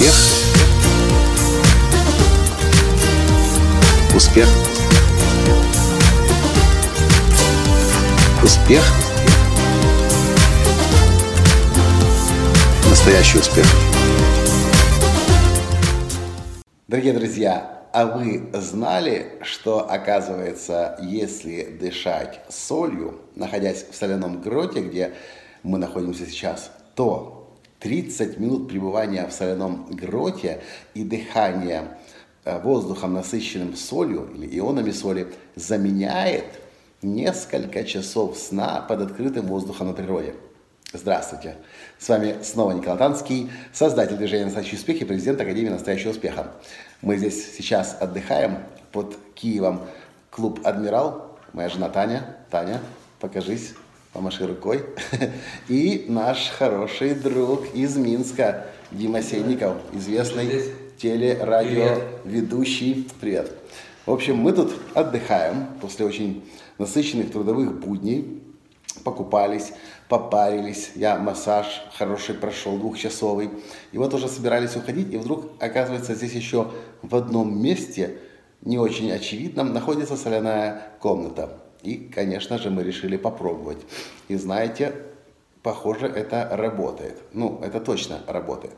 Успех. Успех. Успех. Настоящий успех. Дорогие друзья, а вы знали, что оказывается, если дышать солью, находясь в соляном гроте, где мы находимся сейчас, то 30 минут пребывания в соляном гроте и дыхание э, воздухом, насыщенным солью или ионами соли, заменяет несколько часов сна под открытым воздухом на природе. Здравствуйте! С вами снова Николай Танский, создатель движения «Настоящий успех» и президент Академии «Настоящего успеха». Мы здесь сейчас отдыхаем под Киевом. Клуб «Адмирал», моя жена Таня. Таня, покажись помаши рукой. И наш хороший друг из Минска, Дима Сенников, известный телерадиоведущий. Привет. В общем, мы тут отдыхаем после очень насыщенных трудовых будней. Покупались, попарились, я массаж хороший прошел, двухчасовый. И вот уже собирались уходить, и вдруг, оказывается, здесь еще в одном месте, не очень очевидном, находится соляная комната. И, конечно же, мы решили попробовать. И знаете, похоже, это работает. Ну, это точно работает.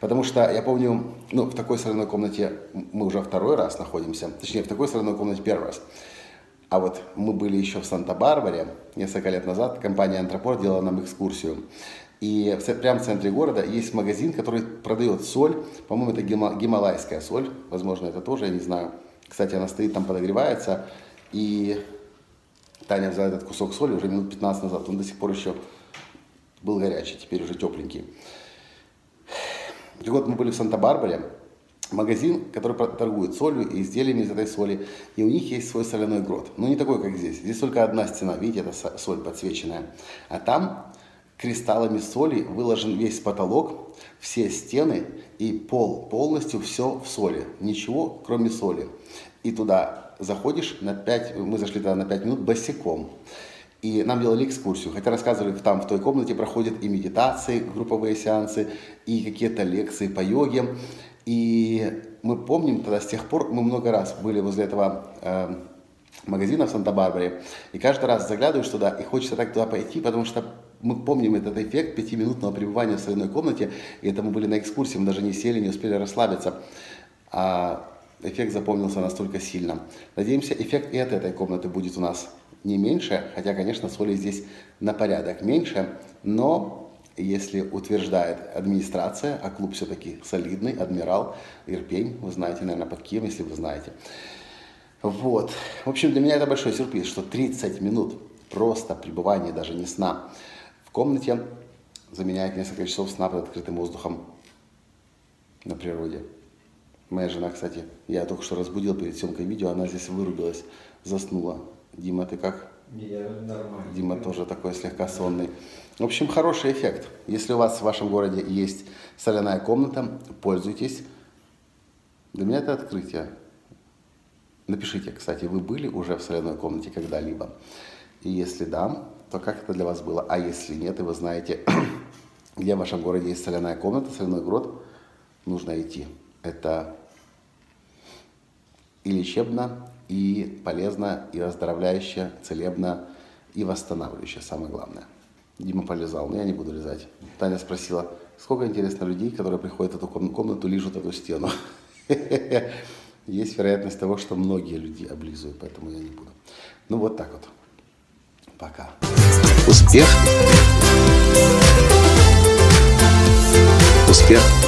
Потому что я помню, ну, в такой соляной комнате мы уже второй раз находимся. Точнее, в такой соляной комнате первый раз. А вот мы были еще в Санта-Барбаре несколько лет назад. Компания «Антропор» делала нам экскурсию. И прямо в центре города есть магазин, который продает соль. По-моему, это гималайская соль. Возможно, это тоже, я не знаю. Кстати, она стоит там, подогревается. И Таня взяла этот кусок соли уже минут 15 назад. Он до сих пор еще был горячий, теперь уже тепленький. И вот мы были в Санта-Барбаре, магазин, который торгует солью и изделиями из этой соли, и у них есть свой соляной грот. Но не такой, как здесь. Здесь только одна стена, видите, это соль подсвеченная. А там кристаллами соли выложен весь потолок, все стены и пол, полностью все в соли. Ничего, кроме соли. И туда заходишь на 5, мы зашли тогда на 5 минут босиком. И нам делали экскурсию, хотя рассказывали, там в той комнате проходят и медитации, групповые сеансы, и какие-то лекции по йоге. И мы помним тогда, с тех пор, мы много раз были возле этого э, магазина в Санта-Барбаре, и каждый раз заглядываешь туда, и хочется так туда пойти, потому что мы помним этот эффект пятиминутного пребывания в соляной комнате, и это мы были на экскурсии, мы даже не сели, не успели расслабиться. А эффект запомнился настолько сильно. Надеемся, эффект и от этой комнаты будет у нас не меньше, хотя, конечно, соли здесь на порядок меньше, но если утверждает администрация, а клуб все-таки солидный, адмирал, Ирпень, вы знаете, наверное, под кем, если вы знаете. Вот. В общем, для меня это большой сюрприз, что 30 минут просто пребывания, даже не сна, в комнате заменяет несколько часов сна под открытым воздухом на природе. Моя жена, кстати, я только что разбудил перед съемкой видео, она здесь вырубилась, заснула. Дима, ты как? Я нормально. Дима тоже такой слегка сонный. В общем, хороший эффект. Если у вас в вашем городе есть соляная комната, пользуйтесь. Для меня это открытие. Напишите, кстати, вы были уже в соляной комнате когда-либо? И если да, то как это для вас было? А если нет, и вы знаете, где в вашем городе есть соляная комната, соляной грот, нужно идти. Это и лечебно, и полезно, и оздоровляюще, целебно, и восстанавливающе, самое главное. Дима полезал, но я не буду лизать. Таня спросила, сколько, интересно, людей, которые приходят в эту комнату, лижут эту стену. Есть вероятность того, что многие люди облизывают, поэтому я не буду. Ну вот так вот. Пока. Успех. Успех.